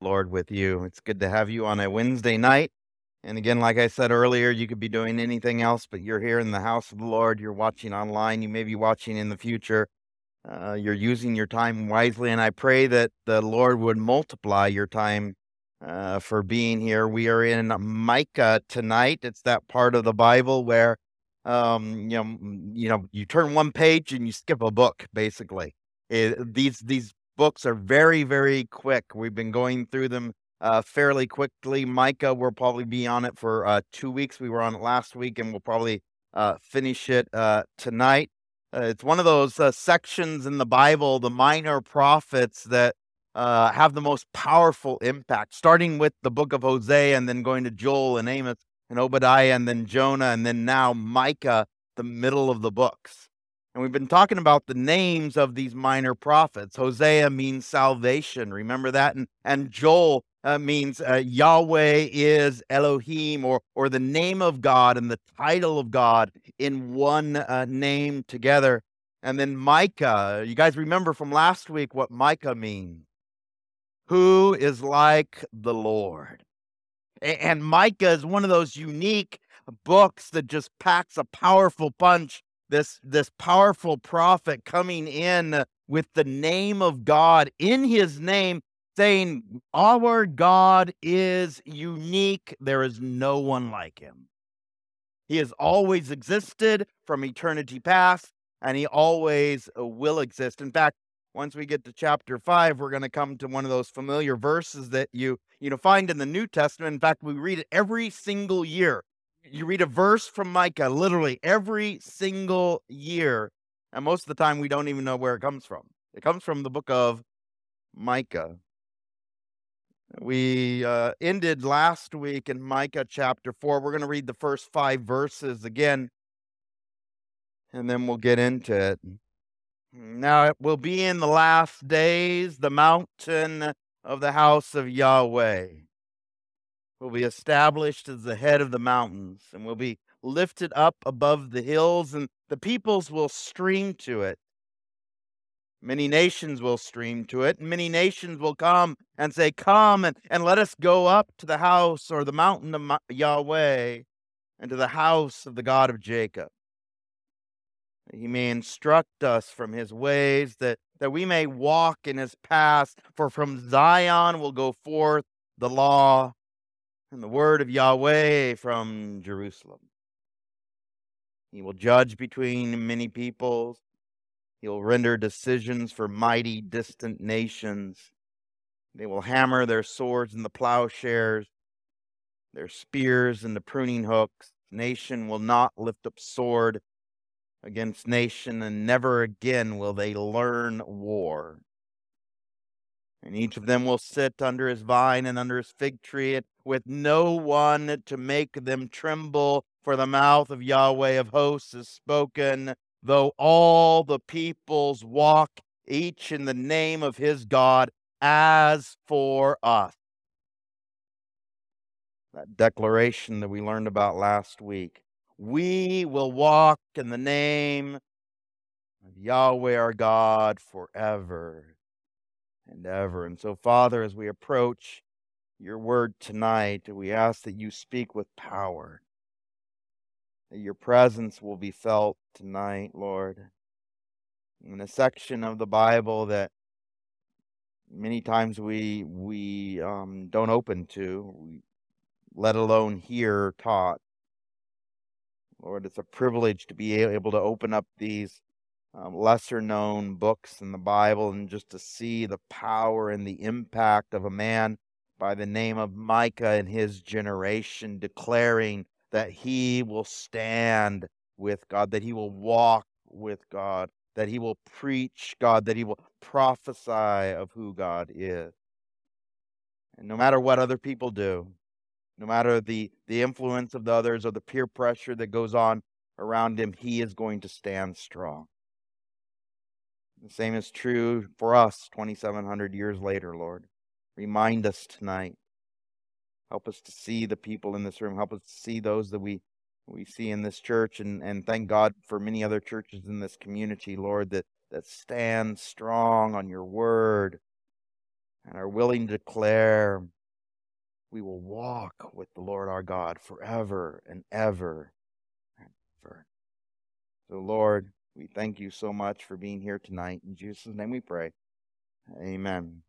Lord, with you. It's good to have you on a Wednesday night. And again, like I said earlier, you could be doing anything else, but you're here in the house of the Lord. You're watching online. You may be watching in the future. Uh, you're using your time wisely. And I pray that the Lord would multiply your time uh, for being here. We are in Micah tonight. It's that part of the Bible where, um, you know, you know, you turn one page and you skip a book, basically. It, these these books are very, very quick. We've been going through them uh, fairly quickly. Micah, we'll probably be on it for uh, two weeks. We were on it last week, and we'll probably uh, finish it uh, tonight. Uh, it's one of those uh, sections in the Bible, the minor prophets, that have the most powerful impact, starting with the book of Hosea and then going to Joel and Amos and Obadiah and then Jonah and then now Micah, the middle of the books. And we've been talking about the names of these minor prophets. Hosea means salvation. Remember that? And, and Joel uh, means uh, Yahweh is Elohim, or, or the name of God and the title of God in one uh, name together. And then Micah, you guys remember from last week what Micah means? Who is like the Lord? And Micah is one of those unique books that just packs a powerful punch this this powerful prophet coming in with the name of God in his name saying our God is unique. There is no one like him. He has always existed from eternity past and he always uh, will exist. In fact once we get to chapter 5 we're going to come to one of those familiar verses that you you know find in the New Testament. In fact we read it every single year you read a verse from Micah literally every single year, and most of the time we don't even know where it comes from. It comes from the book of Micah. We uh, ended last week in Micah chapter 4. We're going to read the first five verses again, and then we'll get into it. Now, it will be in the last days, the mountain of the house of Yahweh will be established as the head of the mountains and will be lifted up above the hills, and the peoples will stream to it. Many nations will stream to it, many nations will come and say, Come and, and let us go up to the house or the mountain of Yahweh and to the house of the God of Jacob. He may instruct us from his ways that, that we may walk in his paths, for from Zion will go forth the law and the word of Yahweh from Jerusalem. He will judge between many peoples. He'll render decisions for mighty distant nations. They will hammer their swords in the plowshares, their spears in the pruning hooks. Nation will not lift up sword against nation, and never again will they learn war. And each of them will sit under his vine and under his fig tree, with no one to make them tremble, for the mouth of Yahweh of hosts is spoken, though all the peoples walk each in the name of his God, as for us. That declaration that we learned about last week. We will walk in the name of Yahweh our God forever and ever. And so, Father, as we approach your word tonight, we ask that you speak with power, that your presence will be felt tonight, Lord. In a section of the Bible that many times we we um, don't open to, let alone hear taught. Lord, it's a privilege to be able to open up these um, lesser known books in the Bible and just to see the power and the impact of a man by the name of Micah and his generation declaring that he will stand with God, that he will walk with God, that he will preach God, that he will prophesy of who God is. And no matter what other people do, no matter the, the influence of the others or the peer pressure that goes on around him, he is going to stand strong. The same is true for us 2,700 years later, Lord. Remind us tonight. Help us to see the people in this room. Help us to see those that we, we see in this church. And, and thank God for many other churches in this community, Lord, that, that stand strong on your word and are willing to declare, we will walk with the Lord our God forever and ever and ever. So, Lord, we thank you so much for being here tonight. In Jesus' name we pray. Amen.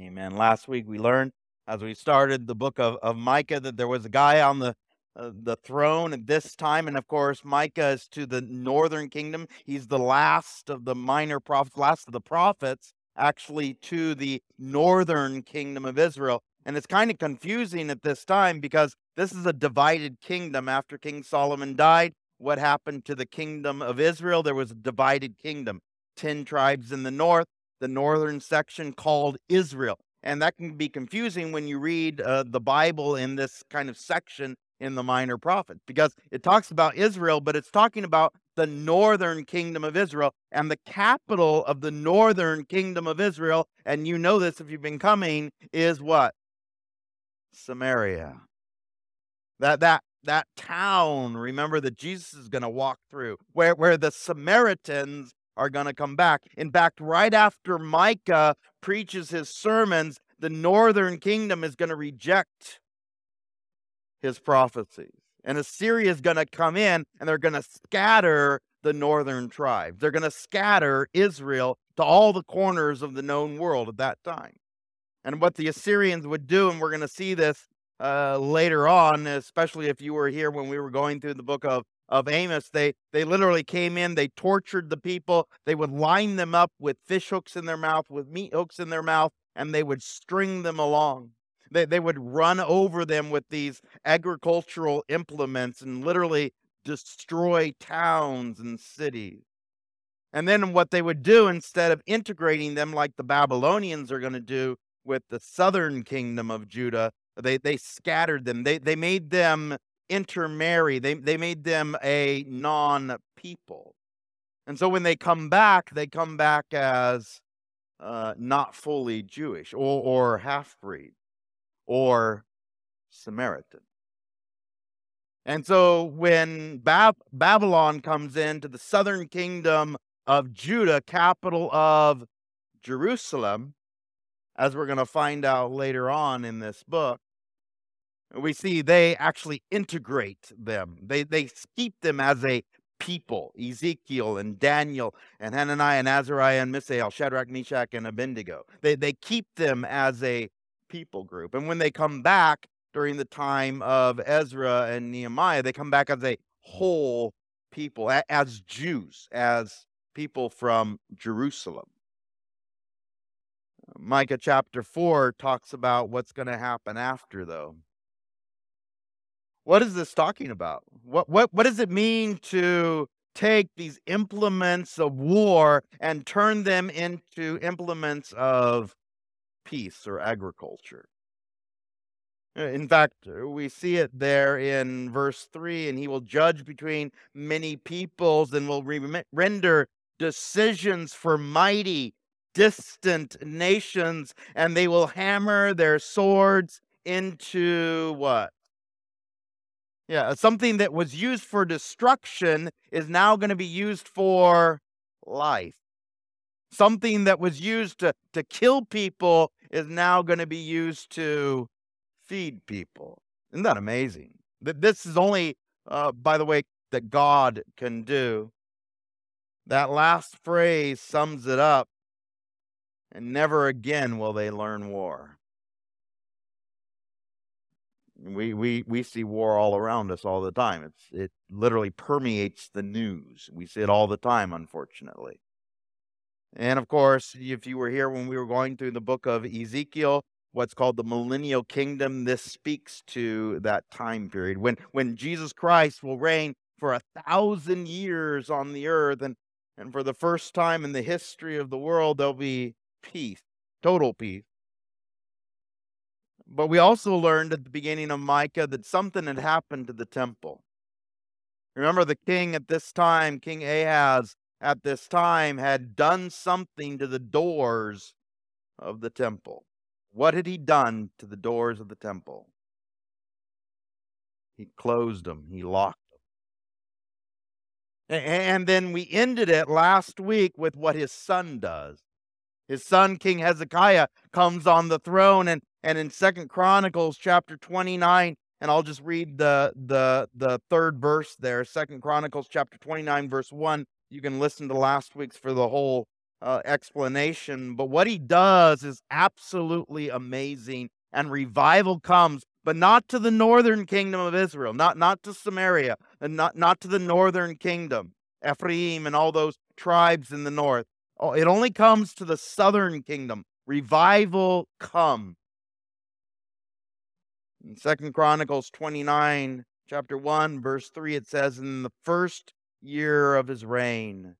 Amen. Last week we learned as we started the book of, of Micah that there was a guy on the uh, the throne at this time. And of course, Micah is to the northern kingdom. He's the last of the minor prophets, last of the prophets, actually, to the northern kingdom of Israel. And it's kind of confusing at this time because this is a divided kingdom. After King Solomon died, what happened to the kingdom of Israel? There was a divided kingdom. 10 tribes in the north, the northern section called Israel. And that can be confusing when you read uh, the Bible in this kind of section in the minor prophets because it talks about Israel, but it's talking about the northern kingdom of Israel and the capital of the northern kingdom of Israel. And you know this if you've been coming, is what? Samaria. That that that town, remember that Jesus is going to walk through, where, where the Samaritans are going to come back. In fact, right after Micah preaches his sermons, the northern kingdom is going to reject his prophecies. And Assyria is going to come in and they're going to scatter the northern tribes. They're going to scatter Israel to all the corners of the known world at that time. And what the Assyrians would do, and we're going to see this uh, later on, especially if you were here when we were going through the book of of Amos, they they literally came in, they tortured the people, they would line them up with fish hooks in their mouth, with meat hooks in their mouth, and they would string them along. They, they would run over them with these agricultural implements and literally destroy towns and cities. And then what they would do instead of integrating them like the Babylonians are going to do with the southern kingdom of Judah, they, they scattered them. They, they made them intermarry. They, they made them a non people. And so when they come back, they come back as uh, not fully Jewish or, or half breed or Samaritan. And so when Bab- Babylon comes into the southern kingdom of Judah, capital of Jerusalem, as we're going to find out later on in this book, we see they actually integrate them. They, they keep them as a people Ezekiel and Daniel and Hananiah and Azariah and Mishael, Shadrach, Meshach, and Abednego. They, they keep them as a people group. And when they come back during the time of Ezra and Nehemiah, they come back as a whole people, as Jews, as people from Jerusalem. Micah chapter 4 talks about what's going to happen after, though. What is this talking about? What, what, what does it mean to take these implements of war and turn them into implements of peace or agriculture. Uh, in fact, uh, we see it there in verse 3 and he will judge between many peoples and will re- render decisions for mighty, distant nations, and they will hammer their swords into what? Yeah, something that was used for destruction is now going to be used for life. Something that was used to, to kill people is now going to be used to feed people. Isn't that amazing? That this is only, uh, by the way, that God can do. That last phrase sums it up. And never again will they learn war. We, we, we see war all around us all the time. It's, it literally permeates the news. We see it all the time, unfortunately. And of course, if you were here when we were going through the book of Ezekiel, what's called the millennial kingdom, this speaks to that time period when, when Jesus Christ will reign for a thousand years on the earth. And, and for the first time in the history of the world, there'll be peace, total peace. But we also learned at the beginning of Micah that something had happened to the temple. Remember, the king at this time, King Ahaz, at this time had done something to the doors of the temple. What had he done to the doors of the temple? He closed them, he locked them. And then we ended it last week with what his son does. His son, King Hezekiah, comes on the throne, and, and in Second Chronicles chapter 29, and I'll just read the the the third verse there, Second Chronicles chapter 29, verse 1. You can listen to last week's for the whole uh, explanation. But what he does is absolutely amazing, and revival comes, but not to the northern kingdom of Israel, not not to Samaria, and not not to the northern kingdom, Ephraim and all those tribes in the north. Oh, it only comes to the southern kingdom. Revival come. In Second Chronicles 29, chapter 1, verse 3, it says, In the first year of his reign,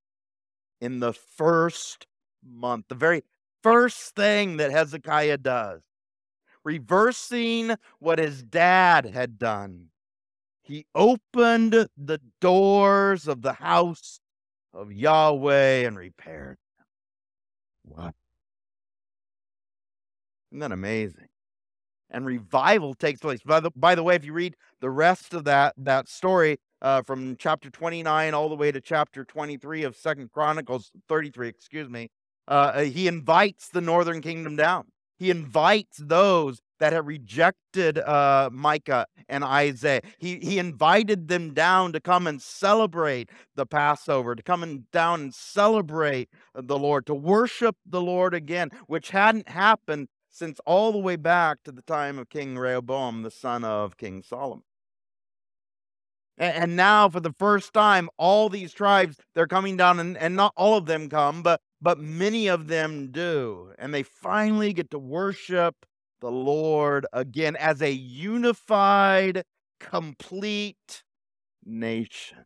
in the first month, the very first thing that Hezekiah does, reversing what his dad had done, he opened the doors of the house of Yahweh and repaired them. what? Isn't that amazing? And revival takes place. By the, by the way, if you read the rest of that, that story uh, from chapter 29 all the way to chapter 23 of Second Chronicles 33, excuse me, uh, he invites the northern kingdom down. He invites those that had rejected uh, Micah and Isaiah. He, he invited them down to come and celebrate the Passover, to come and down and celebrate the Lord, to worship the Lord again, which hadn't happened since all the way back to the time of King Rehoboam, the son of King Solomon. And, now, for the first time, all these tribes, they're coming down, and, and not all of them come, but, but many of them do. And they finally get to worship the Lord again as a unified, complete nation.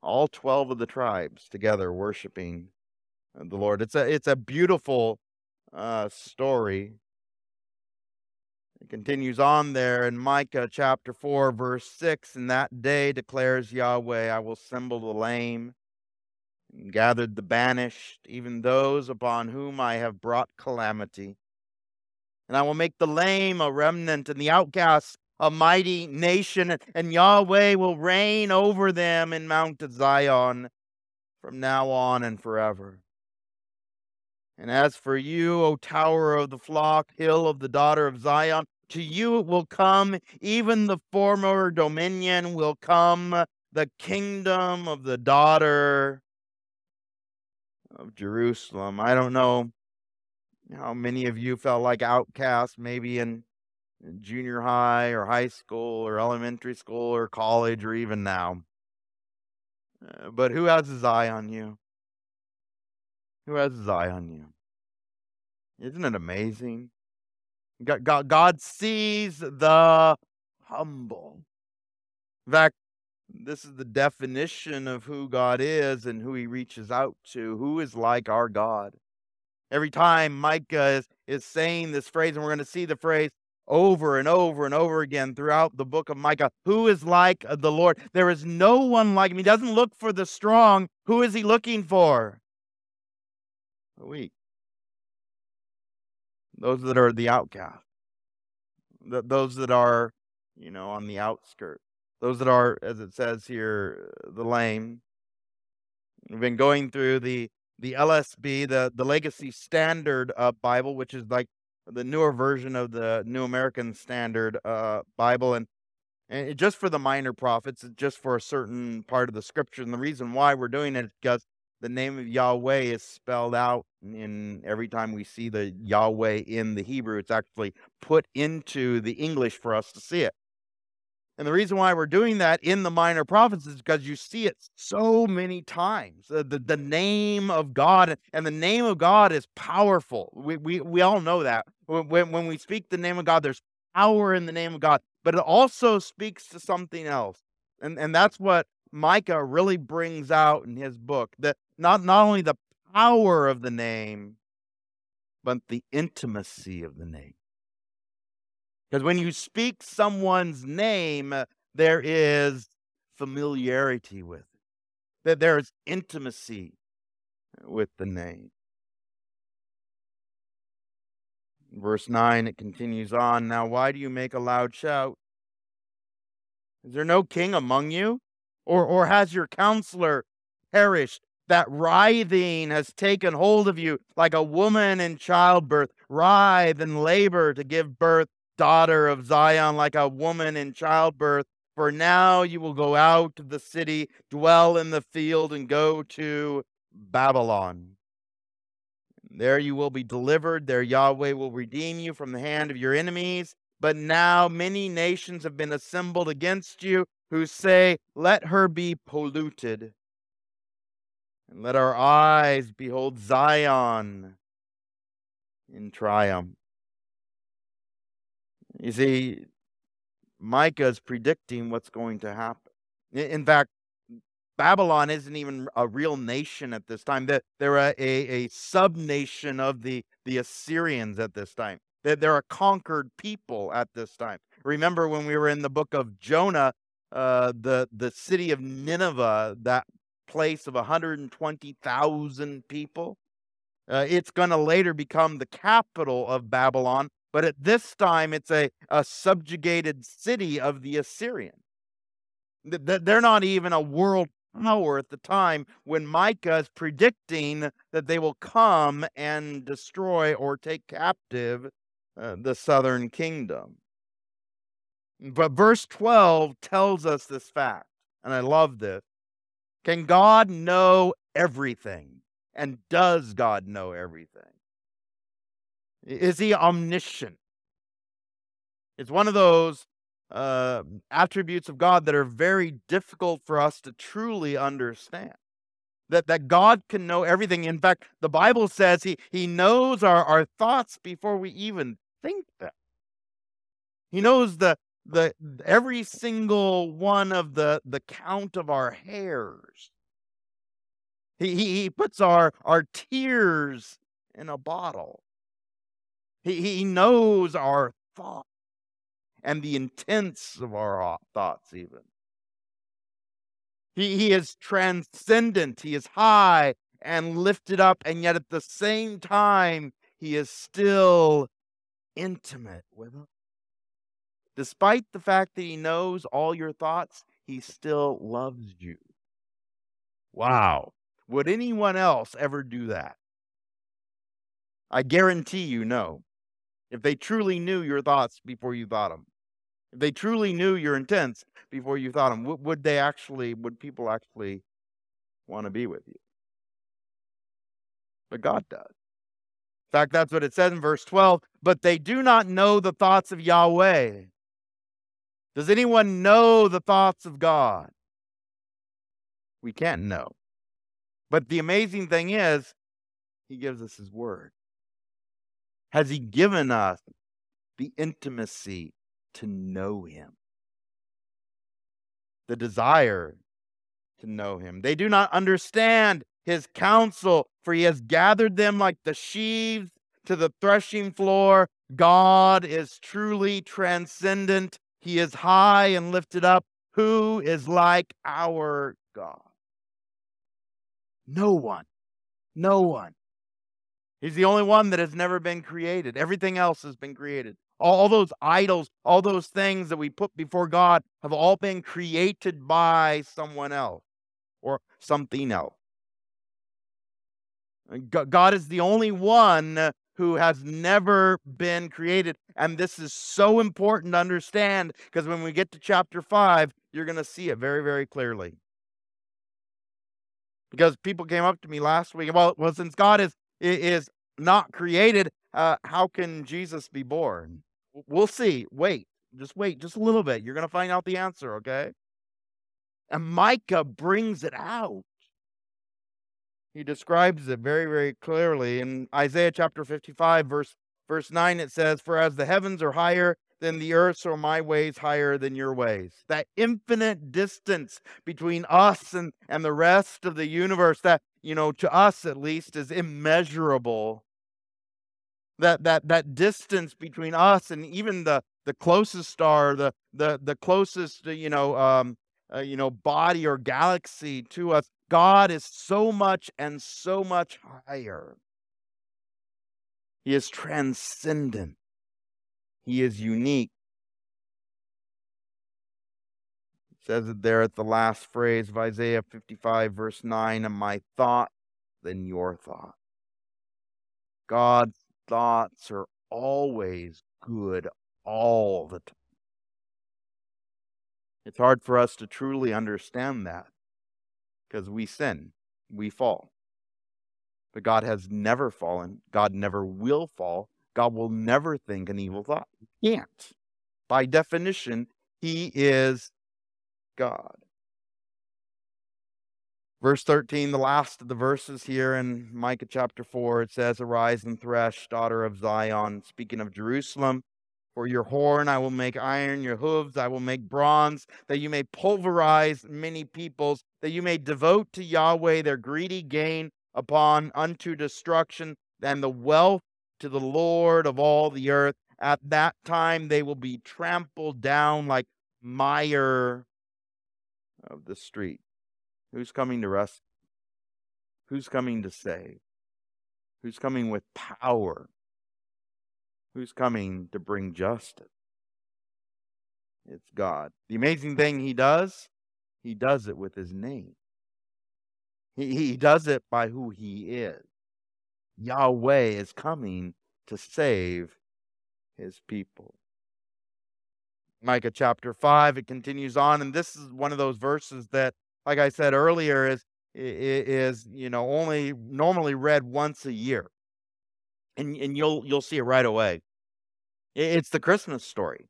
All 12 of the tribes together worshiping the Lord. It's a it's a beautiful uh, story. It continues on there in Micah chapter 4, verse 6. In that day declares Yahweh, I will assemble the lame and gathered the banished, even those upon whom I have brought calamity and I will make the lame a remnant and the outcasts a mighty nation, and Yahweh will reign over them in Mount Zion from now on and forever. And as for you, O tower of the flock, hill of the daughter of Zion, to you it will come, even the former dominion will come, the kingdom of the daughter of Jerusalem. I don't know how many of you felt like outcasts maybe in, in junior high or high school or elementary school or college or even now? Uh, but who has his eye on you? Who has his eye on you? Isn't it amazing? God, God, God sees the humble. In fact, this is the definition of who God is and who he reaches out to. Who is like our God? Every time Micah is, is saying this phrase, and we're going to see the phrase over and over and over again throughout the book of Micah. Who is like the Lord? There is no one like him. He doesn't look for the strong. Who is he looking for? The weak. Those that are the outcast. those that are, you know, on the outskirts. Those that are, as it says here, the lame. We've been going through the the LSB, the the Legacy Standard uh, Bible, which is like the newer version of the New American Standard uh, Bible, and and just for the minor prophets, just for a certain part of the scripture. And the reason why we're doing it is because the name of Yahweh is spelled out in every time we see the Yahweh in the Hebrew, it's actually put into the English for us to see it. And the reason why we're doing that in the minor prophets is because you see it so many times. The, the, the, name of God, and the name of God is powerful. We, we, we all know that. When, when we speak the name of God, there's power in the name of God, but it also speaks to something else. And, and that's what Micah really brings out in his book that not, not only the power of the name, but the intimacy of the name. Because when you speak someone's name, there is familiarity with it, that there is intimacy with the name. Verse 9, it continues on. Now, why do you make a loud shout? Is there no king among you? Or, or has your counselor perished? That writhing has taken hold of you like a woman in childbirth, writhe and labor to give birth, daughter of Zion, like a woman in childbirth. For now you will go out of the city, dwell in the field, and go to Babylon. There you will be delivered. There Yahweh will redeem you from the hand of your enemies. But now many nations have been assembled against you who say, Let her be polluted. And let our eyes behold Zion in triumph. You see, Micah is predicting what's going to happen. In fact, Babylon isn't even a real nation at this time. They're, they're a, a, sub nation of the, the Assyrians at this time. They're, they're a conquered people at this time. Remember when we were in the book of Jonah, uh, the, the city of Nineveh, that place of 120,000 people, uh, it's going to later become the capital of Babylon. But at this time, it's a, a subjugated city of the Assyrians. They're not even a world power at the time when Micah is predicting that they will come and destroy or take captive uh, the southern kingdom. But verse 12 tells us this fact, and I love this. Can God know everything? And does God know everything? Is he omniscient? It's one of those uh, attributes of God that are very difficult for us to truly understand. That, that God can know everything. In fact, the Bible says he, he knows our, our thoughts before we even think them. He knows the, the every single one of the, the count of our hairs. He, he, he puts our, our tears in a bottle. He, he knows our thoughts and the intents of our uh, thoughts, even. He, he is transcendent, he is high and lifted up, and yet at the same time, he is still intimate with us. Despite the fact that he knows all your thoughts, he still loves you. Wow. Would anyone else ever do that? I guarantee you no. If they truly knew your thoughts before you thought them. If they truly knew your intents before you thought them, would they actually, would people actually want to be with you? But God does. In fact, that's what it says in verse 12. But they do not know the thoughts of Yahweh. Does anyone know the thoughts of God? We can't know. But the amazing thing is, He gives us His word. Has He given us the intimacy to know him, the desire to know him. They do not understand his counsel, for he has gathered them like the sheaves to the threshing floor. God is truly transcendent. He is high and lifted up. Who is like our God? No one. No one. He's the only one that has never been created. Everything else has been created. All those idols, all those things that we put before God have all been created by someone else or something else. God is the only one who has never been created. And this is so important to understand because when we get to chapter 5, you're going to see it very, very clearly. Because people came up to me last week, well, well since God is, is not created, uh, how can Jesus be born? We'll see. Wait, just wait just a little bit. You're going to find out the answer, okay? And Micah brings it out. He describes it very, very clearly. In Isaiah chapter 55, verse, verse 9, it says, For as the heavens are higher than the earth, so my ways higher than your ways. That infinite distance between us and, and the rest of the universe, that, you know, to us at least, is immeasurable that that that distance between us and even the the closest star the the the closest you know um uh, you know body or galaxy to us god is so much and so much higher he is transcendent he is unique He says it there at the last phrase of Isaiah 55, verse 9, and my thought than your thought. God's thoughts are always good all the time. It's hard for us to truly understand that because we sin, we fall. But God has never fallen. God never will fall. God will never think an evil thought. He can't. By definition, He is God. Verse 13, the last of the verses here in Micah chapter 4, it says, Arise and thresh, daughter of Zion, speaking of Jerusalem. For your horn I will make iron, your hooves I will make bronze, that you may pulverize many peoples, that you may devote to Yahweh their greedy gain upon unto destruction, and the wealth to the Lord of all the earth. At that time they will be trampled down like mire of the street. Who's coming to rescue? Who's coming to save? Who's coming with power? Who's coming to bring justice? It's God. The amazing thing he does, he does it with his name. He, he does it by who he is. Yahweh is coming to save his people. Micah chapter 5, it continues on, and this is one of those verses that, like I said earlier, is is you know only normally read once a year. And and you'll you'll see it right away. It's the Christmas story.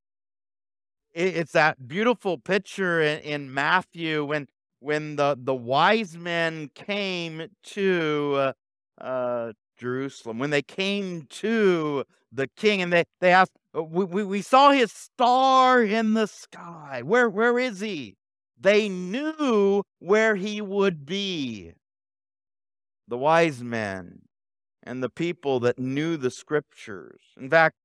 It's that beautiful picture in, Matthew when when the the wise men came to uh, Jerusalem, when they came to the king, and they they asked, uh, "We we, we saw his star in the sky. Where where is he?" They knew where he would be. The wise men and the people that knew the scriptures. In fact,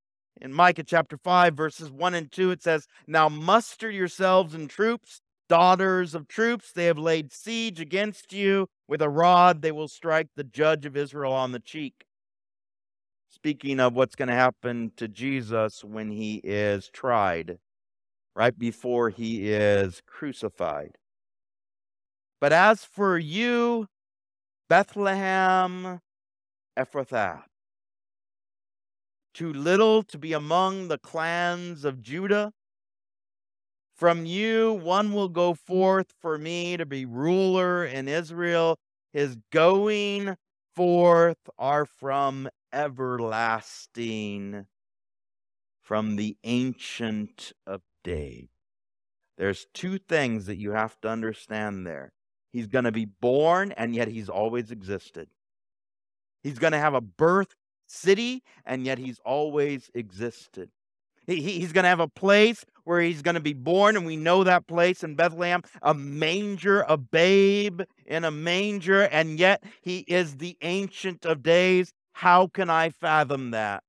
in Micah chapter 5, verses 1 and 2, it says, Now muster yourselves in troops daughters of troops. They have laid siege against you. With a rod, they will strike the judge of Israel on the cheek. Speaking of what's going to happen to Jesus when he is tried, right before he is crucified. But as for you, Bethlehem Ephrathah, too little to be among the clans of Judah, from you, one will go forth for me to be ruler in Israel. His going forth are from everlasting, from the ancient of days. There's two things that you have to understand there. He's going to be born, and yet he's always existed. He's going to have a birth city, and yet he's always existed. He, he's going to have a place where he's going to be born, and we know that place in Bethlehem a manger, a babe in a manger, and yet he is the Ancient of Days. How can I fathom that?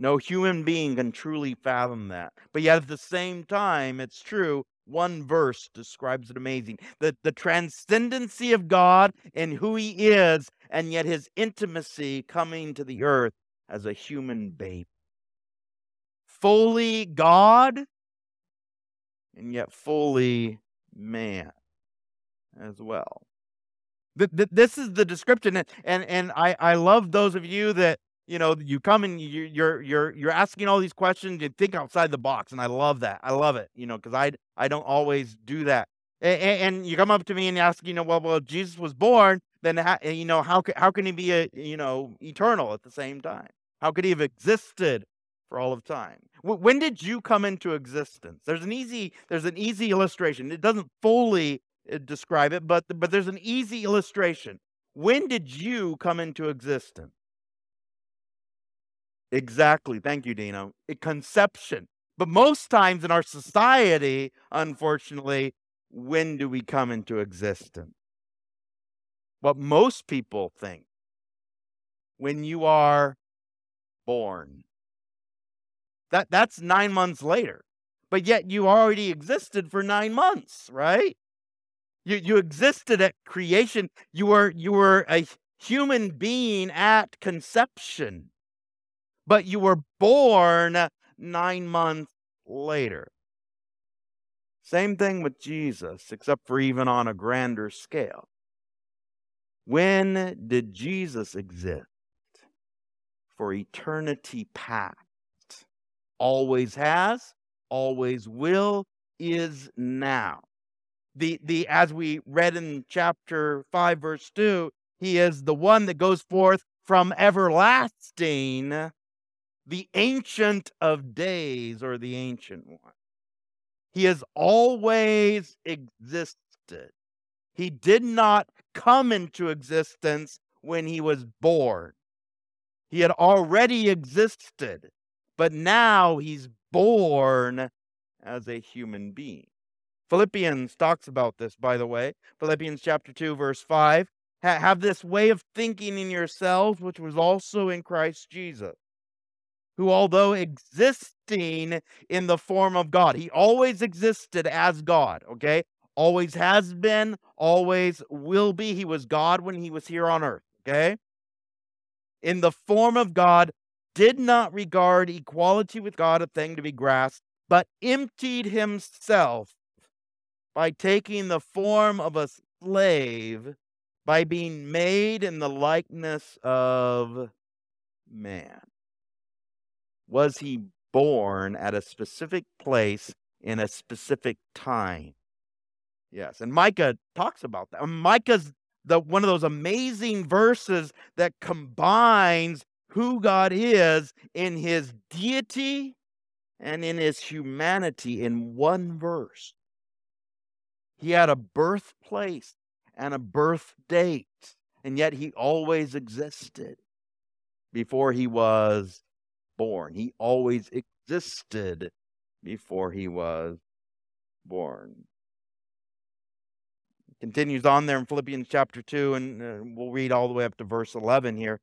No human being can truly fathom that. But yet at the same time, it's true. One verse describes it amazing. The, the transcendency of God and who he is, and yet his intimacy coming to the earth as a human babe fully God and yet fully man as well. This is the description, and and I I love those of you that you know you come and you, you're you're you're asking all these questions. You think outside the box, and I love that. I love it, you know, because I I don't always do that. And, and, you come up to me and you ask, you know, well, well, Jesus was born, then how, you know how how can he be a you know eternal at the same time? How could he have existed for all of time. When did you come into existence? There's an easy there's an easy illustration. It doesn't fully uh, describe it, but but there's an easy illustration. When did you come into existence? Exactly. Thank you, Dino. Conception. But most times in our society, unfortunately, when do we come into existence? What most people think when you are born. That that's 9 months later. But yet you already existed for 9 months, right? You you existed at creation. You were you were a human being at conception. But you were born 9 months later. Same thing with Jesus, except for even on a grander scale. When did Jesus exist? For eternity past. Always has, always will, is now. The, the, as we read in chapter 5, verse 2, he is the one that goes forth from everlasting, the ancient of days, or the ancient one. He has always existed. He did not come into existence when he was born. He had already existed, but now he's born as a human being. Philippians talks about this, by the way. Philippians chapter 2, verse 5. have this way of thinking in yourselves, which was also in Christ Jesus who, although existing in the form of God, he always existed as God, okay? Always has been, always will be. He was God when he was here on earth, okay? In the form of God, did not regard equality with God a thing to be grasped, but emptied himself by taking the form of a slave, by being made in the likeness of man was he born at a specific place in a specific time? Yes, and Micah talks about that. Micah's the one of those amazing verses that combines who God is in his deity and in his humanity in one verse. He had a birthplace and a birth date, and yet he always existed before he was born. He always existed before he was born. Continues on there in Philippians chapter 2, and uh, we'll read all the way up to verse 11 here.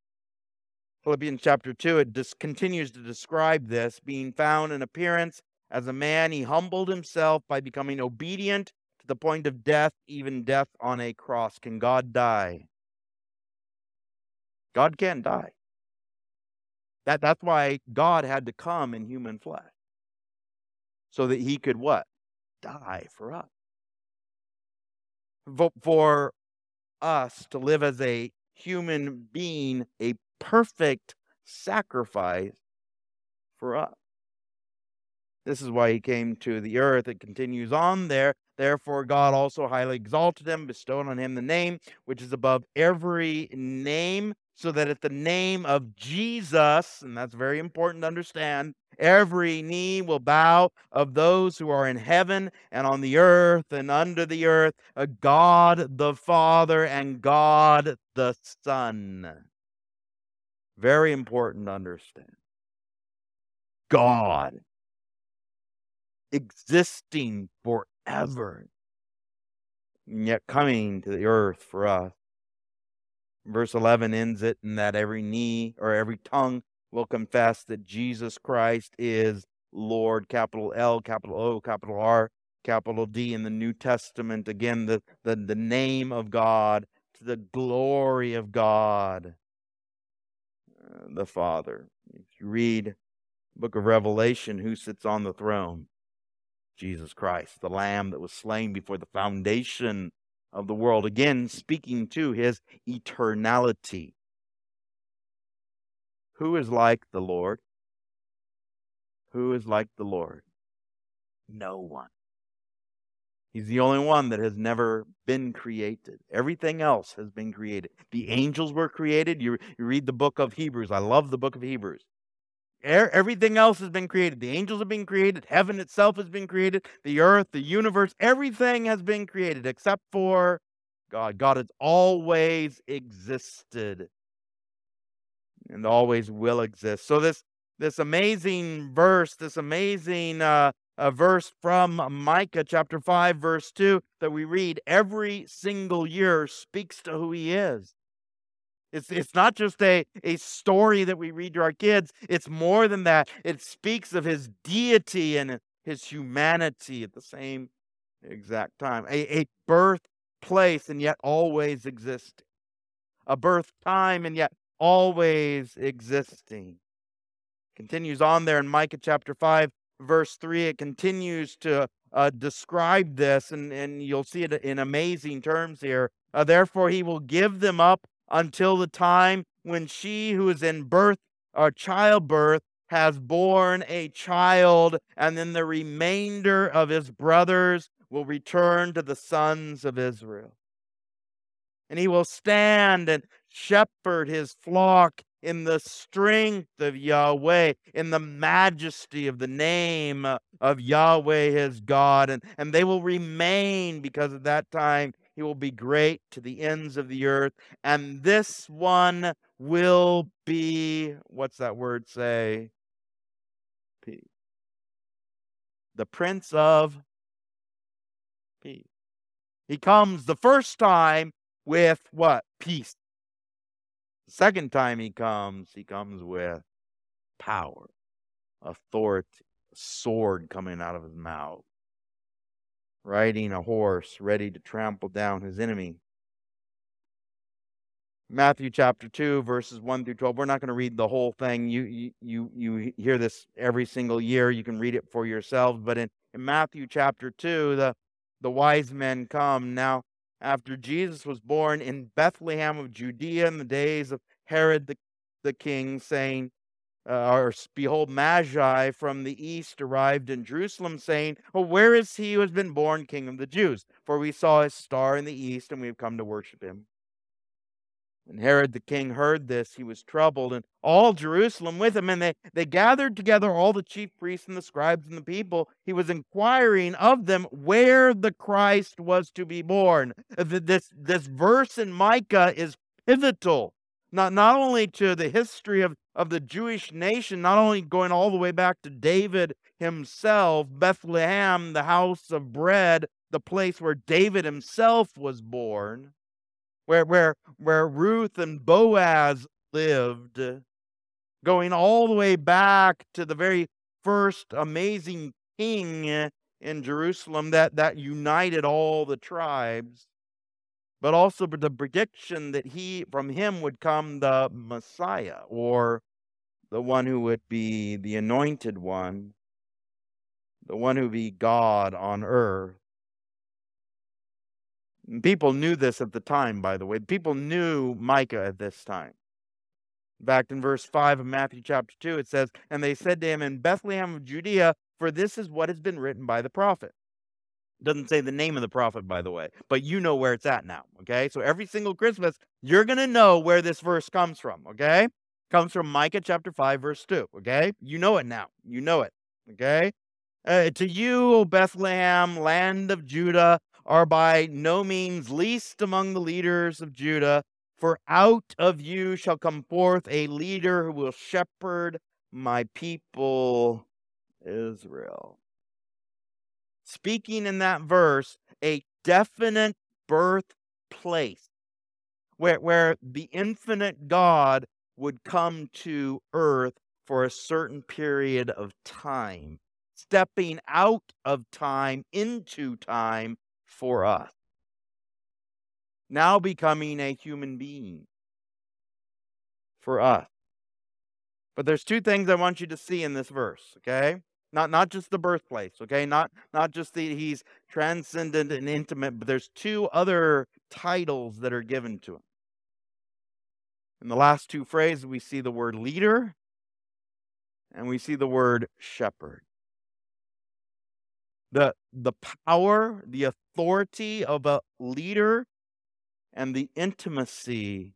Philippians chapter 2, it just continues to describe this being found in appearance as a man, he humbled himself by becoming obedient to the point of death, even death on a cross. Can God die? God can't die. That, that's why God had to come in human flesh. So that he could what? Die for us. For us to live as a human being, a perfect sacrifice for us. This is why he came to the earth. It continues on there. Therefore, God also highly exalted him, bestowed on him the name which is above every name, so that at the name of Jesus, and that's very important to understand, every knee will bow of those who are in heaven and on the earth and under the earth, a God the Father and God the Son. Very important to understand. God existing forever, and yet coming to the earth for us. Verse 11 ends it in that every knee or every tongue will confess that Jesus Christ is Lord, capital L, capital O, capital R, capital D in the New Testament. Again, the, the, the name of God to the glory of God, uh, the Father. If you read book of Revelation, who sits on the throne? Jesus Christ, the Lamb that was slain before the foundation of the world. Again, speaking to his eternality. Who is like the Lord? Who is like the Lord? No one. He's the only one that has never been created. Everything else has been created. The angels were created. You, you read the book of Hebrews. I love the book of Hebrews. Everything else has been created. The angels have been created. Heaven itself has been created. The earth, the universe, everything has been created except for God. God has always existed and always will exist. So this this amazing verse, this amazing uh, uh, verse from Micah chapter 5, verse 2 that we read every single year speaks to who he is. It's, it's not just a, a story that we read to our kids, it's more than that. It speaks of his deity and his humanity at the same exact time. A, a birth place and yet always existing. A birth time and yet always existing. Continues on there in Micah chapter 5, verse 3. It continues to uh, described this, and, and you'll see it in amazing terms here. Uh, Therefore, he will give them up until the time when she who is in birth or childbirth has borne a child, and then the remainder of his brothers will return to the sons of Israel. And he will stand and shepherd his flock in the strength of Yahweh, in the majesty of the name of Yahweh his God. And, and they will remain because at that time he will be great to the ends of the earth. And this one will be, what's that word say? Peace. The Prince of Peace. He comes the first time with what? Peace. The second time he comes, he comes with power, authority, sword coming out of his mouth, riding a horse ready to trample down his enemy. Matthew chapter 2 verses 1 through 12. We're not going to read the whole thing. You you you hear this every single year. You can read it for yourselves, but in, in Matthew chapter 2, the the wise men come. Now, after Jesus was born in Bethlehem of Judea in the days of Herod the, the king, saying, uh, or behold, Magi from the east arrived in Jerusalem, saying, where is he who has been born king of the Jews? For we saw his star in the east, and we have come to worship him. When Herod the king heard this, he was troubled, and all Jerusalem with him. And they, they gathered together all the chief priests and the scribes and the people. He was inquiring of them where the Christ was to be born. This, this verse in Micah is pivotal, not, not only to the history of, of the Jewish nation, not only going all the way back to David himself, Bethlehem, the house of bread, the place where David himself was born where, where, where Ruth and Boaz lived, going all the way back to the very first amazing king in Jerusalem that, that united all the tribes, but also the prediction that he from him would come the Messiah or the one who would be the anointed one, the one who would be God on earth. People knew this at the time, by the way. People knew Micah at this time. Back in verse 5 of Matthew chapter 2, it says, And they said to him, In Bethlehem of Judea, for this is what has been written by the prophet. Doesn't say the name of the prophet, by the way, but you know where it's at now. Okay. So every single Christmas, you're going to know where this verse comes from. Okay. Comes from Micah chapter 5, verse 2. Okay. You know it now. You know it. Okay. Uh, to you, O Bethlehem, land of Judah, are by no means least among the leaders of Judah, for out of you shall come forth a leader who will shepherd my people Israel. Speaking in that verse, a definite birthplace where, where the infinite God would come to earth for a certain period of time, stepping out of time into time for us. Now becoming a human being for us. But there's two things I want you to see in this verse, okay? Not not just the birthplace, okay? Not not just that he's transcendent and intimate, but there's two other titles that are given to him. In the last two phrases, we see the word leader and we see the word shepherd the the power, the authority of a leader, and the intimacy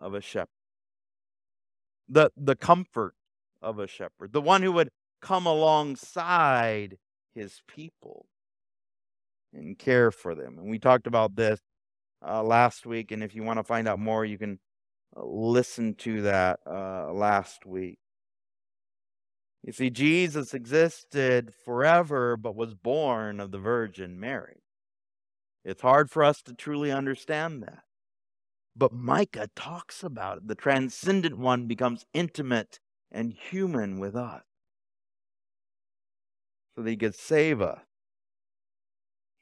of a shepherd. The the comfort of a shepherd, the one who would come alongside his people and care for them. And we talked about this uh, last week, and if you want to find out more, you can uh, listen to that uh, last week. You see, Jesus existed forever, but was born of the Virgin Mary. It's hard for us to truly understand that. But Micah talks about it. The transcendent one becomes intimate and human with us so that he could save us,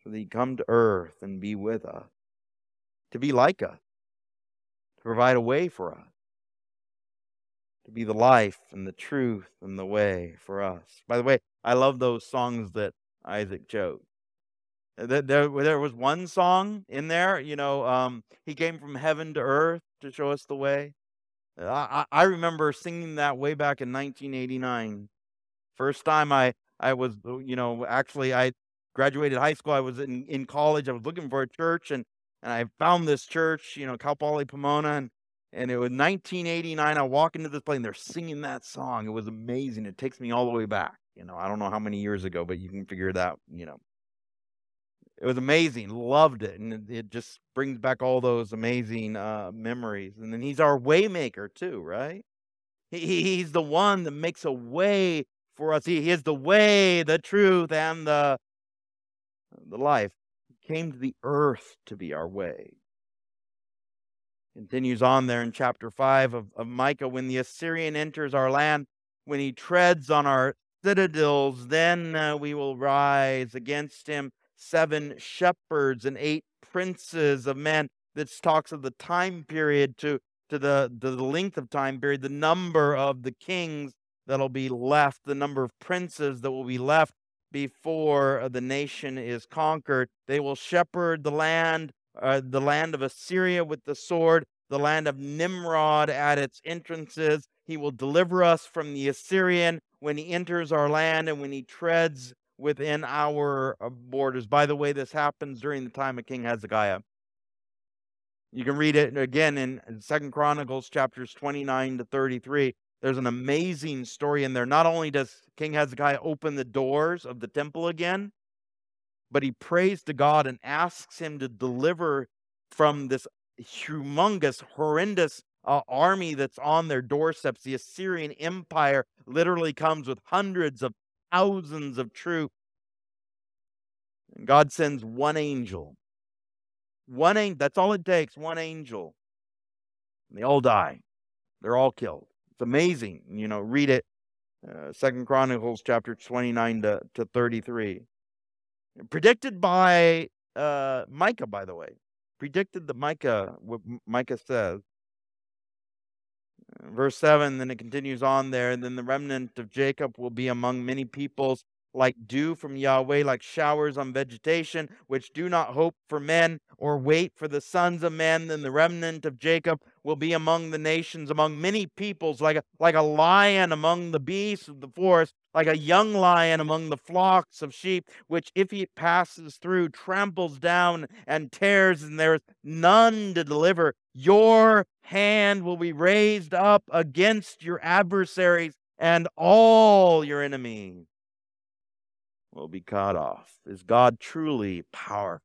so that he come to earth and be with us, to be like us, to provide a way for us to be the life and the truth and the way for us. By the way, I love those songs that Isaac chose. There, there, was one song in there, you know, um, he came from heaven to earth to show us the way. I, I remember singing that way back in 1989. First time I, I was, uh, you know, actually I graduated high school. I was in, in college. I was looking for a church and, and I found this church, you know, Cal Poly Pomona. And, and it was 1989. I walk into this place and they're singing that song. It was amazing. It takes me all the way back. You know, I don't know how many years ago, but you can figure out, you know. It was amazing. Loved it. And it, it just brings back all those amazing uh, memories. And then he's our waymaker too, right? He, he's the one that makes a way for us. He, is the way, the truth, and the, the life. He came to the earth to be our way. Continues on there in chapter 5 of, of Micah when the Assyrian enters our land, when he treads on our citadels, then uh, we will rise against him seven shepherds and eight princes of men. This talks of the time period to, to the, the length of time period, the number of the kings that'll be left, the number of princes that will be left before the nation is conquered. They will shepherd the land, uh, the land of Assyria with the sword, the land of Nimrod at its entrances. He will deliver us from the Assyrian when he enters our land and when he treads within our uh, borders. By the way, this happens during the time of King Hezekiah. You can read it again in Second Chronicles chapters 29 to 33. There's an amazing story in there. Not only does King Hezekiah open the doors of the temple again, but he prays to God and asks him to deliver from this humongous, horrendous uh, army that's on their doorsteps. The Assyrian Empire literally comes with hundreds of thousands of troops. And God sends one angel. One angel, that's all it takes, one angel. And they all die. They're all killed. It's amazing. You know, read it. Uh, Second Chronicles chapter 29 to, to 33. Predicted by uh, Micah, by the way. Predicted that Micah, what Micah says. Verse 7, then it continues on there. and Then the remnant of Jacob will be among many peoples, like dew from Yahweh, like showers on vegetation, which do not hope for men or wait for the sons of men. Then the remnant of Jacob will be among the nations, among many peoples, like a, like a lion among the beasts of the forest, like a young lion among the flocks of sheep, which if he passes through, tramples down and tears, and there is none to deliver. Your hand will be raised up against your adversaries, and all your enemies will be cut off. Is God truly powerful?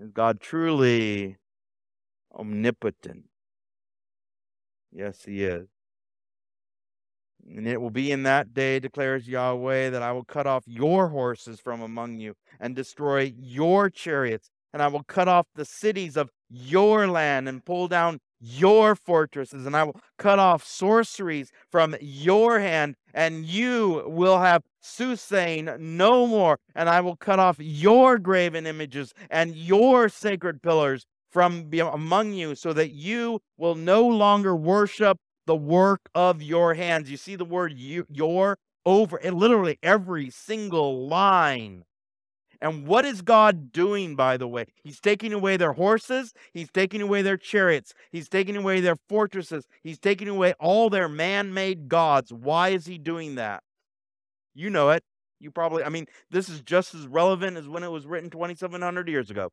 Is God truly omnipotent? Yes, He is. And it will be in that day, declares Yahweh, that I will cut off your horses from among you and destroy your chariots. And I will cut off the cities of your land and pull down your fortresses. And I will cut off sorceries from your hand. And you will have soothsaying no more. And I will cut off your graven images and your sacred pillars from among you so that you will no longer worship the work of your hands. You see the word you, your over it literally every single line. And what is God doing, by the way? He's taking away their horses. He's taking away their chariots. He's taking away their fortresses. He's taking away all their man made gods. Why is he doing that? You know it. You probably, I mean, this is just as relevant as when it was written 2,700 years ago.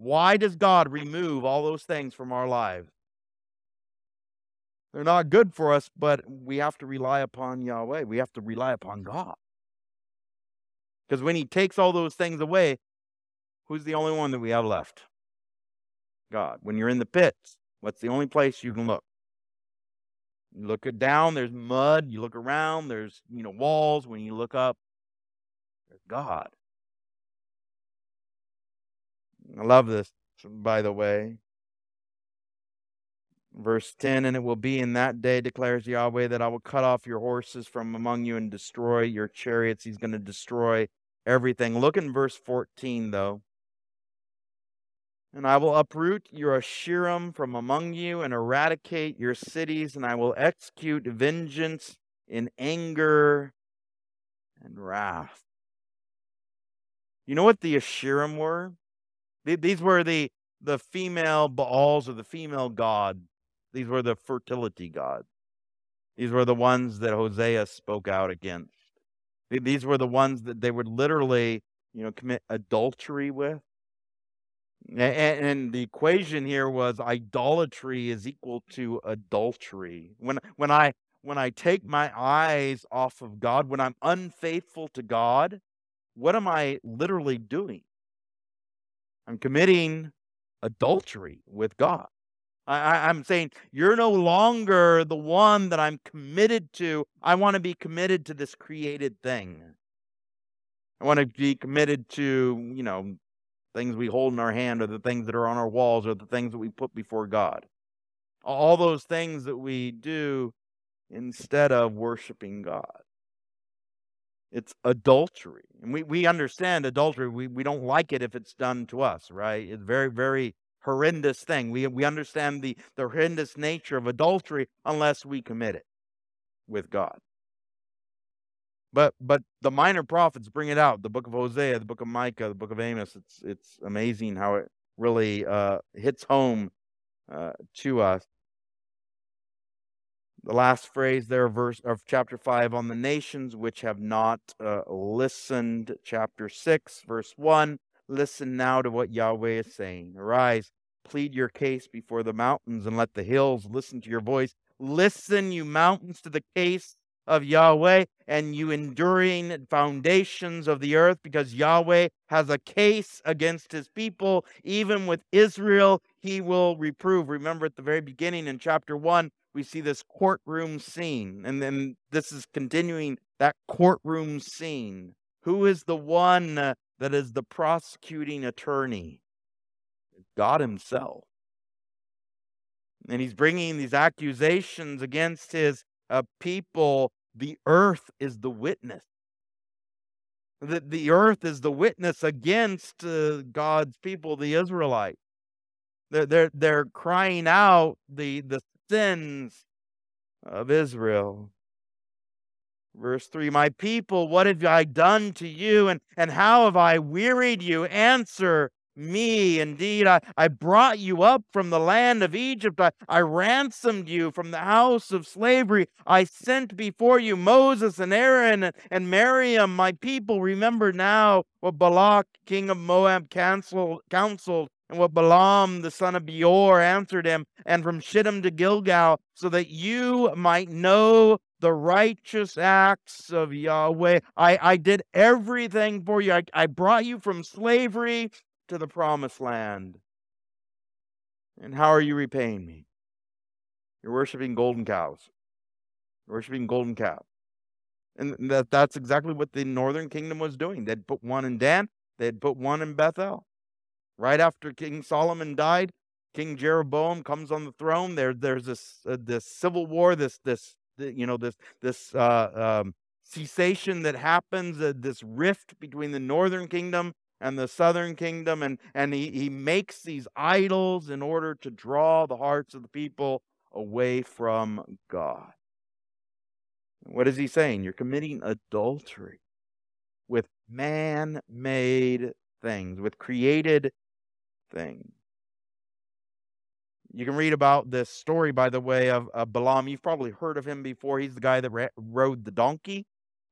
Why does God remove all those things from our lives? They're not good for us, but we have to rely upon Yahweh. We have to rely upon God. Because when He takes all those things away, who's the only one that we have left? God. When you're in the pits, what's the only place you can look? You look down, there's mud. You look around, there's you know walls. When you look up, there's God. I love this, by the way. Verse 10 And it will be in that day, declares Yahweh, that I will cut off your horses from among you and destroy your chariots. He's going to destroy everything. Look in verse 14, though. And I will uproot your Asherim from among you and eradicate your cities, and I will execute vengeance in anger and wrath. You know what the Asherim were? These were the, the female Baals or the female god. These were the fertility gods. These were the ones that Hosea spoke out against. These were the ones that they would literally, you know, commit adultery with. And, the equation here was idolatry is equal to adultery. When when I when I take my eyes off of God, when I'm unfaithful to God, what am I literally doing? I'm committing adultery with God. I, am saying you're no longer the one that I'm committed to. I want to be committed to this created thing. I want to be committed to, you know, things we hold in our hand or the things that are on our walls or the things that we put before God. All those things that we do instead of worshiping God. It's adultery. And we, we understand adultery. We, we don't like it if it's done to us, right? It's very, very horrendous thing. We, we understand the, the horrendous nature of adultery unless we commit it with God. But but the minor prophets bring it out. The book of Hosea, the book of Micah, the book of Amos. It's it's amazing how it really uh, hits home uh, to us. The last phrase there, verse of chapter five, on the nations which have not uh, listened. Chapter six, verse one. Listen now to what Yahweh is saying. Arise, plead your case before the mountains, and let the hills listen to your voice. Listen, you mountains, to the case of Yahweh and you enduring foundations of the earth because Yahweh has a case against his people. Even with Israel, he will reprove. Remember at the very beginning in chapter 1, we see this courtroom scene. And then this is continuing that courtroom scene. Who is the one that is the prosecuting attorney? God Himself. And He's bringing these accusations against His uh, people the earth is the witness. The, the earth is the witness against uh, God's people, the Israelites. They're, they're, they're crying out the, the sins of Israel. Verse 3 My people, what have I done to you, and, and how have I wearied you? Answer me. Indeed, I, I brought you up from the land of Egypt. I, I ransomed you from the house of slavery. I sent before you Moses and Aaron and, and Miriam, my people. Remember now what Balak, king of Moab, counseled, counseled and what Balaam the son of Beor answered him, and from Shittim to Gilgal, so that you might know the righteous acts of Yahweh. I, I did everything for you. I, I brought you from slavery to the promised land. And how are you repaying me? You're worshiping golden cows. You're worshiping golden calves. And that, that's exactly what the northern kingdom was doing. They'd put one in Dan, they'd put one in Bethel. Right after King Solomon died, King Jeroboam comes on the throne. There, there's this uh, this civil war, this this you know this this uh, um, cessation that happens, uh, this rift between the northern kingdom and the southern kingdom and and he, he makes these idols in order to draw the hearts of the people away from god what is he saying you're committing adultery with man-made things with created things you can read about this story by the way of, of balaam you've probably heard of him before he's the guy that ra- rode the donkey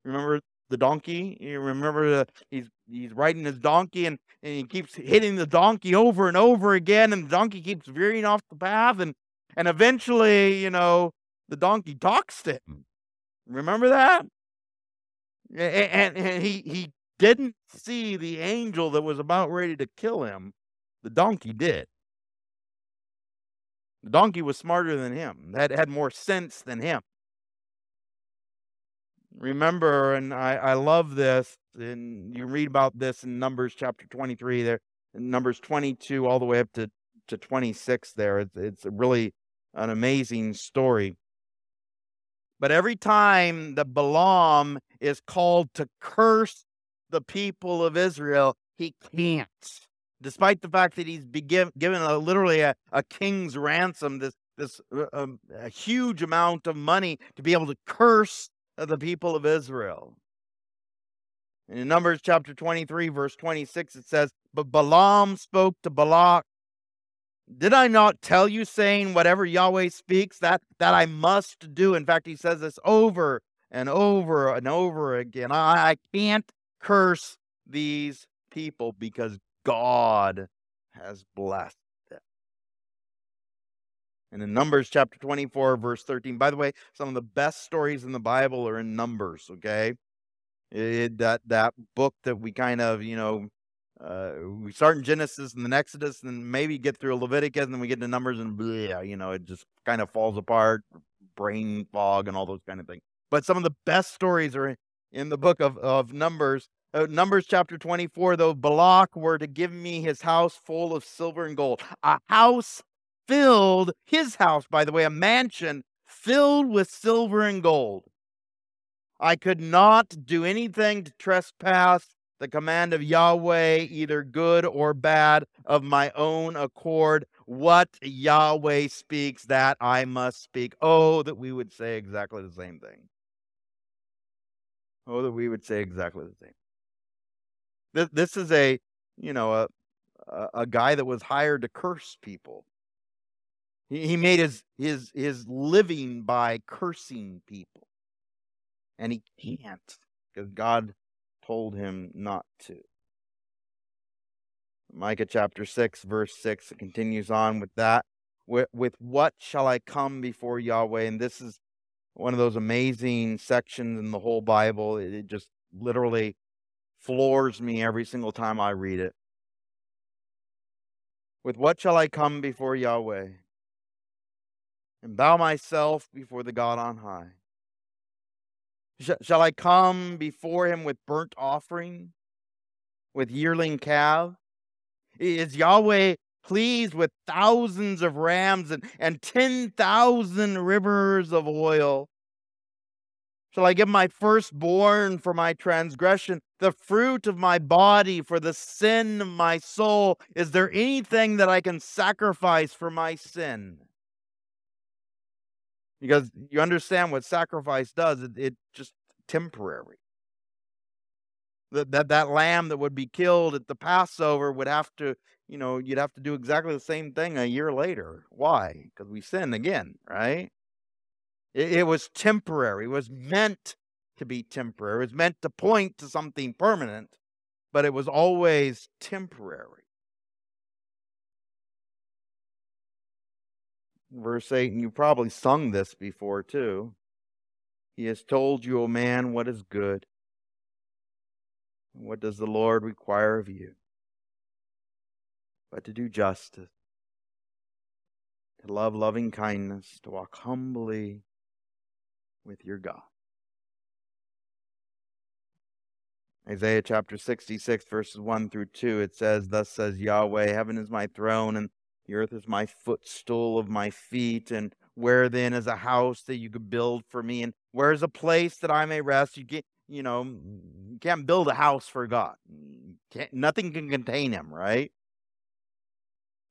remember the donkey. You remember the, he's he's riding his donkey and, and he keeps hitting the donkey over and over again, and the donkey keeps veering off the path, and and eventually, you know, the donkey talks to him. Remember that? And, and he he didn't see the angel that was about ready to kill him. The donkey did. The donkey was smarter than him. Had had more sense than him remember, and I, I love this, and you read about this in Numbers chapter 23, there, in Numbers 22 all the way up to, to 26 there. It's, it's really an amazing story. But every time that Balaam is called to curse the people of Israel, he can't. Despite the fact that he's given a, literally a, a king's ransom, this this uh, um, a huge amount of money to be able to curse the people of Israel. In Numbers chapter 23, verse 26, it says, But Balaam spoke to Balak, Did I not tell you, saying, Whatever Yahweh speaks, that, that I must do? In fact, he says this over and over and over again. I, I can't curse these people because God has blessed them. And in Numbers chapter 24, verse 13, by the way, some of the best stories in the Bible are in Numbers, okay? It, that that book that we kind of you know uh, we start in Genesis and then Exodus and maybe get through Leviticus and then we get to Numbers and blah, you know it just kind of falls apart, brain fog and all those kind of things. But some of the best stories are in the book of of Numbers. Uh, Numbers chapter 24, though Balak were to give me his house full of silver and gold, a house filled, his house, by the way, a mansion filled with silver and gold. I could not do anything to trespass the command of Yahweh, either good or bad, of my own accord. What Yahweh speaks, that I must speak. Oh, that we would say exactly the same thing. Oh, that we would say exactly the same. This, this is a, you know, a, a, a guy that was hired to curse people. He, he made his, his, his living by cursing people and he can't because God told him not to. Micah chapter 6, verse 6, it continues on with that. With, with what shall I come before Yahweh? And this is one of those amazing sections in the whole Bible. It, it just literally floors me every single time I read it. With what shall I come before Yahweh and bow myself before the God on high? shall I come before him with burnt offering, with yearling calf? Is Yahweh pleased with thousands of rams and, and 10,000 rivers of oil? Shall I give my firstborn for my transgression, the fruit of my body for the sin of my soul? Is there anything that I can sacrifice for my sin? because you understand what sacrifice does it, it just temporary. That, that that lamb that would be killed at the passover would have to you know you'd have to do exactly the same thing a year later. Why? Because we sin again right? It, it was temporary. It was meant to be temporary it was meant to point to something permanent but it was always temporary verse 8, and you probably sung this before too. He has told you, O man, what is good. What does the Lord require of you? But to do justice, to love loving kindness, to walk humbly with your God. Isaiah chapter 66, verses 1 through 2, it says, Thus says Yahweh, Heaven is my throne, and the earth is my footstool of my feet. And where then is a house that you could build for me? And where is a place that I may rest? You get, you know, you can't build a house for God. Can't, nothing can contain him, right?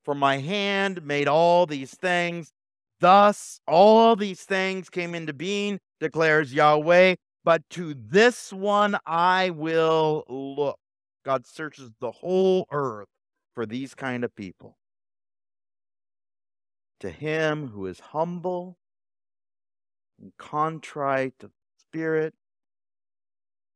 For my hand made all these things. Thus, all these things came into being, declares Yahweh. But to this one I will look. God searches the whole earth for these kind of people to him who is humble and contrite of spirit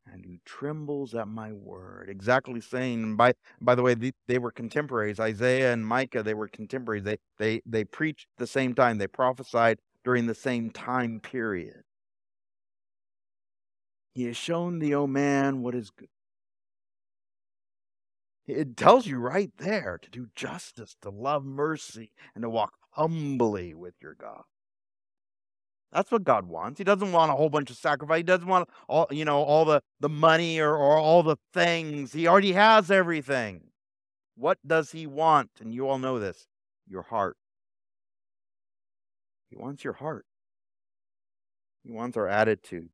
and who trembles at my word. Exactly saying, by by the way, they, they were contemporaries. Isaiah and Micah, they were contemporaries. They they they preached the same time. They prophesied during the same time period. He has shown thee, O man, what is good. It tells you right there to do justice, to love mercy, and to walk humbly with your God. That's what God wants. He doesn't want a whole bunch of sacrifice. He doesn't want all, you know, all the, the money or, or all the things. He already has everything. What does he want? And you all know this your heart. He wants your heart. He wants our attitude.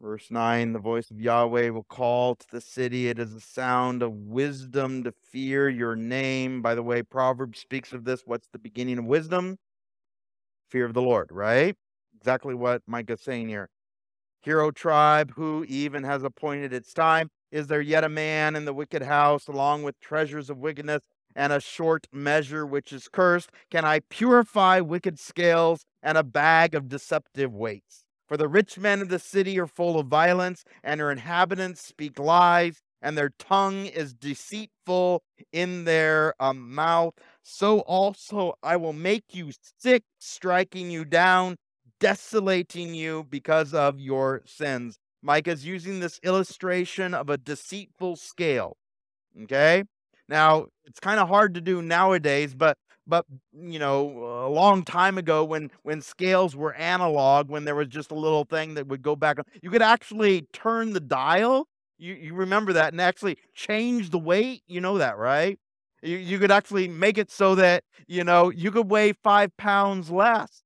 Verse 9 The voice of Yahweh will call to the city. It is a sound of wisdom to fear your name. By the way, Proverbs speaks of this. What's the beginning of wisdom? Fear of the Lord, right? Exactly what Micah's saying here. hero tribe, who even has appointed its time? Is there yet a man in the wicked house, along with treasures of wickedness and a short measure which is cursed? Can I purify wicked scales and a bag of deceptive weights? For the rich men of the city are full of violence, and her inhabitants speak lies, and their tongue is deceitful in their um, mouth. So also I will make you sick, striking you down, desolating you because of your sins. Micah is using this illustration of a deceitful scale. Okay? Now, it's kind of hard to do nowadays, but but you know, a long time ago when when scales were analog, when there was just a little thing that would go back, you could actually turn the dial. You you remember that and actually change the weight. You know that, right? You you could actually make it so that you know you could weigh five pounds less.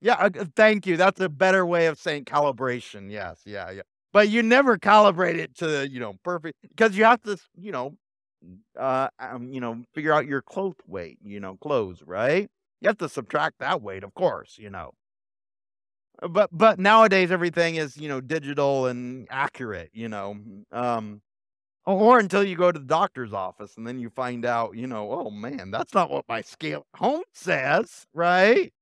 Yeah, uh, thank you. That's a better way of saying calibration. Yes, yeah, yeah. But you never calibrate it to you know perfect because you have to you know uh, um, you know, figure out your cloth weight, you know, clothes, right? You have to subtract that weight, of course, you know. Uh, but but nowadays everything is, you know, digital and accurate, you know. Um or until you go to the doctor's office and then you find out, you know, oh man, that's not what my scale home says, right?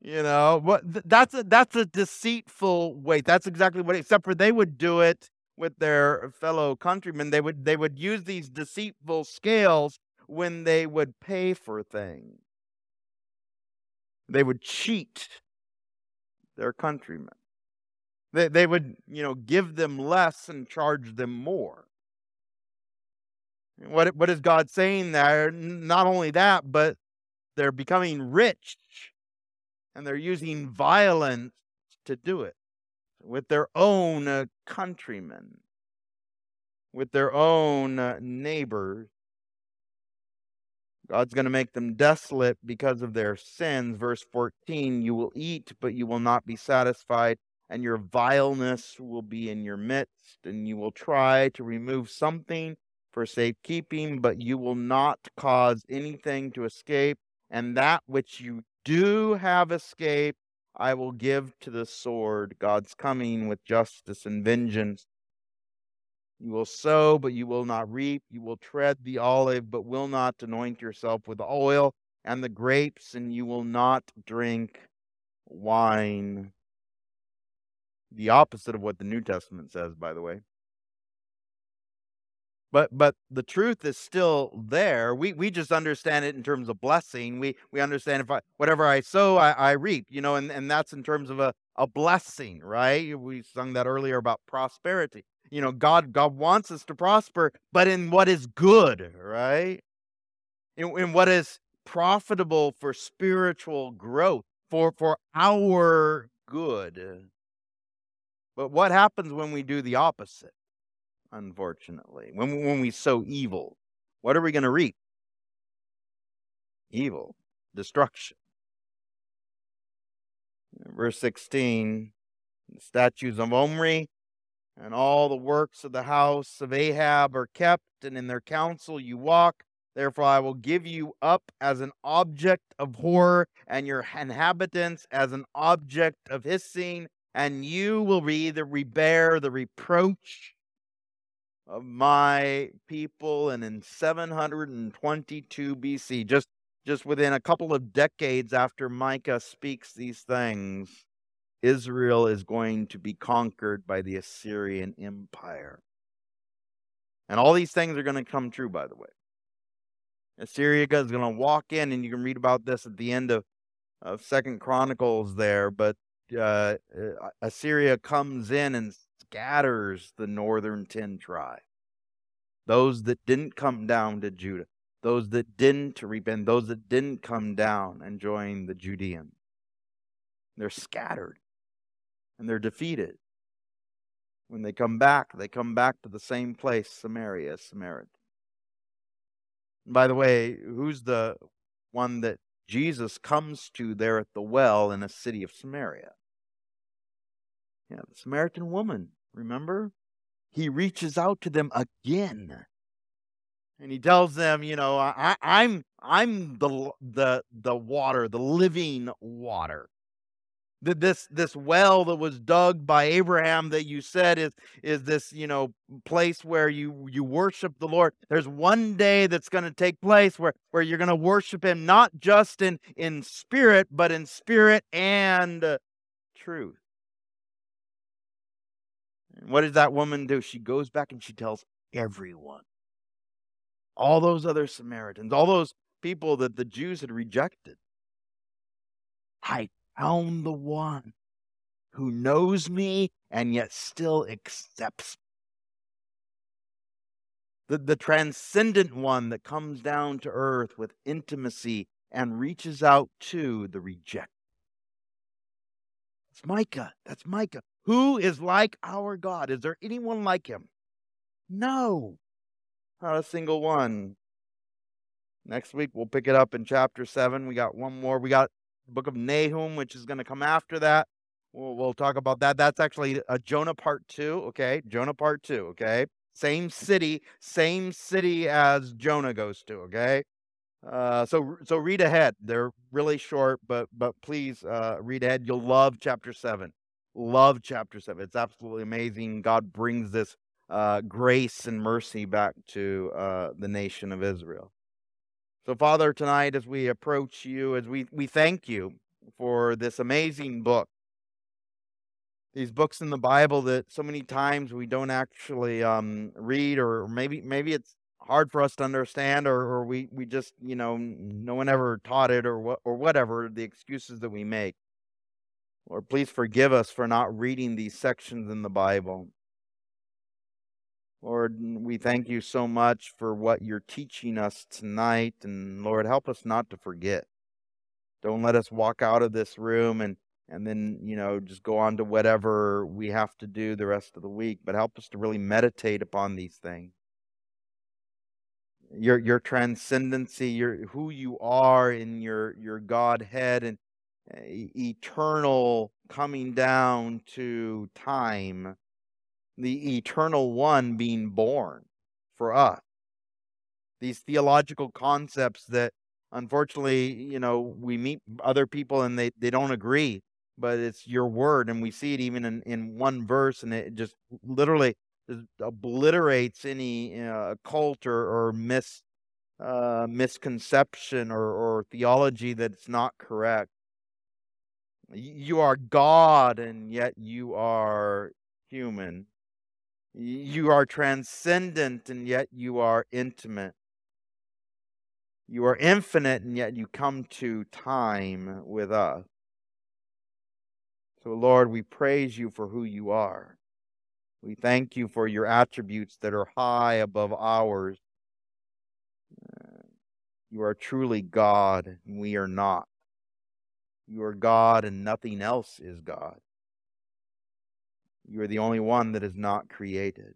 You know, what that's a that's a deceitful weight. That's exactly what except for they would do it with their fellow countrymen. They would they would use these deceitful scales when they would pay for things. They would cheat their countrymen. They, they would, you know, give them less and charge them more. What, what is God saying there? Not only that, but they're becoming rich and they're using violence to do it with their own uh, countrymen, with their own uh, neighbors. God's going to make them desolate because of their sins. Verse 14 You will eat, but you will not be satisfied, and your vileness will be in your midst, and you will try to remove something for safekeeping, but you will not cause anything to escape, and that which you do have escaped I will give to the sword. God's coming with justice and vengeance. You will sow, but you will not reap. You will tread the olive, but will not anoint yourself with oil and the grapes, and you will not drink wine. The opposite of what the New Testament says, by the way but but the truth is still there we we just understand it in terms of blessing we we understand if i whatever i sow i, I reap you know and and that's in terms of a a blessing right? We sung that earlier about prosperity you know god god wants us to prosper but in what is good right? In, in what is profitable for spiritual growth for for our good. But what happens when we do the opposite unfortunately. When, when we sow evil, what are we going to reap? Evil, destruction. Verse 16 the statues of Omri and all the works of the house of Ahab are kept, and in their counsel you walk. Therefore, I will give you up as an object of horror, and your inhabitants as an object of hissing, and you will be the bear the reproach of my people and in 722 BC just just within a couple of decades after Micah speaks these things Israel is going to be conquered by the Assyrian empire. And all these things are going to come true by the way. Assyria is going to walk in and you can read about this at the end of of second chronicles there but uh, uh Assyria comes in and scatters the northern 10 tribes. Those that didn't come down to Judah, those that didn't repent, those that didn't come down and join the Judeans. They're scattered and they're defeated. When they come back, they come back to the same place, Samaria, Samaritan. by the way, who's the one that Jesus comes to there at the well in a city of Samaria? Yeah, the Samaritan woman Remember? He reaches out to them again. And he tells them, you know, I, I'm I'm the the the water, the living water. that this this well that was dug by Abraham that you said is is this you know place where you you worship the Lord. There's one day that's going to take place where where you're going to worship Him not just in in spirit but in spirit and uh, truth. And what does that woman do? She goes back and she tells everyone, all those other Samaritans, all those people that the Jews had rejected. I found the one who knows me and yet still accepts me. The, the transcendent one that comes down to earth with intimacy and reaches out to the rejected. It's Micah. That's Micah. Who is like our God? Is there anyone like him? No, not a single one. Next week, we'll pick it up in chapter 7. We got one more. We got the book of Nahum, which is going to come after that. We'll, we'll talk about that. That's actually a Jonah part two. Okay. Jonah part two. Okay. Same city, same city as Jonah goes to. Okay. Uh, so so read ahead. They're really short, but but please uh, read ahead. You'll love chapter seven. Love chapter seven. It's absolutely amazing. God brings this uh, grace and mercy back to uh, the nation of Israel. So, Father, tonight as we approach you, as we, we thank you for this amazing book, these books in the Bible that so many times we don't actually um, read, or maybe maybe it's hard for us to understand, or, or we, we just, you know, no one ever taught it, or, what, or whatever the excuses that we make. Lord, please forgive us for not reading these sections in the Bible. Lord, we thank you so much for what you're teaching us tonight. And Lord, help us not to forget. Don't let us walk out of this room and, and then, you know, just go on to whatever we have to do the rest of the week. But help us to really meditate upon these things. Your your transcendency, your who you are in your your Godhead and eternal coming down to time the eternal one being born for us. These theological concepts that unfortunately, you know, we meet other people and they, they don't agree, but it's your word. And we see it even in, in one verse and it just literally obliterates any uh, cult or, or mis, uh, misconception or, or theology that's not correct. You are God and yet you are human. You are transcendent and yet you are intimate. You are infinite and yet you come to time with us. So, Lord, we praise you for who you are. We thank you for your attributes that are high above ours. You are truly God, and we are not. You are God, and nothing else is God. You are the only one that is not created.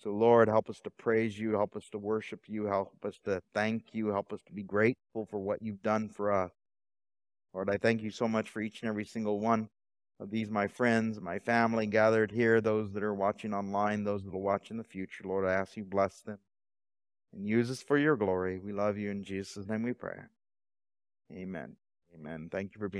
So, Lord, help us to praise you, help us to worship you, help us to thank you, help us to be grateful for what you've done for us. Lord, I thank you so much for each and every single one of these, my friends, my family gathered here, those that are watching online, those that will watch in the future. Lord, I ask you bless them and use us for your glory. We love you in Jesus' name we pray. Amen. Amen. Thank you for being